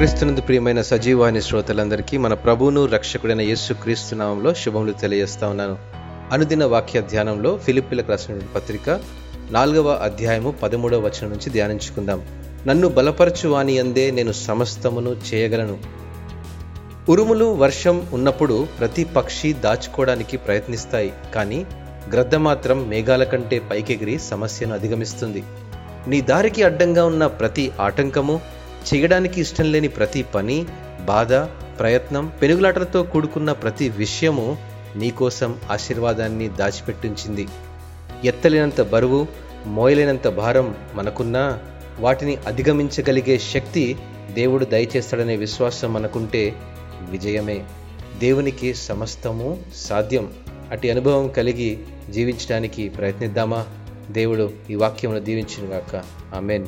క్రీస్తునందు ప్రియమైన సజీవాని శ్రోతలందరికీ మన ప్రభువును రక్షకుడైన యేసు క్రీస్తునామంలో శుభములు తెలియజేస్తా ఉన్నాను. అనుదిన వాక్య ధ్యానంలో ఫిలిపిలకు రాసిన పత్రిక నాలుగవ అధ్యాయము పదమూడవ వచనం నుంచి ధ్యానించుకుందాం. నన్ను బలపరచువాని అందే నేను సమస్తమును చేయగలను. ఉరుములు వర్షం ఉన్నప్పుడు ప్రతి పక్షి దాచుకోవడానికి ప్రయత్నిస్తాయి కానీ గ్రద్ద మాత్రం మేఘాల కంటే పైకెగిరి సమస్యను అధిగమిస్తుంది. నీ దారికి అడ్డంగా ఉన్న ప్రతి ఆటంకము చేయడానికి ఇష్టం లేని ప్రతి పని బాధ ప్రయత్నం పెనుగులాటలతో కూడుకున్న ప్రతి విషయము నీకోసం ఆశీర్వాదాన్ని దాచిపెట్టించింది. ఎత్తలేనంత బరువు మోయలేనంత భారం మనకున్నా వాటిని అధిగమించగలిగే శక్తి దేవుడు దయచేస్తాడనే విశ్వాసం మనకుంటే విజయమే. దేవునికి సమస్తము సాధ్యం. అటు అనుభవం కలిగి జీవించడానికి ప్రయత్నిద్దామా? దేవుడు ఈ వాక్యమును దీవించినగాక. ఆమెన్.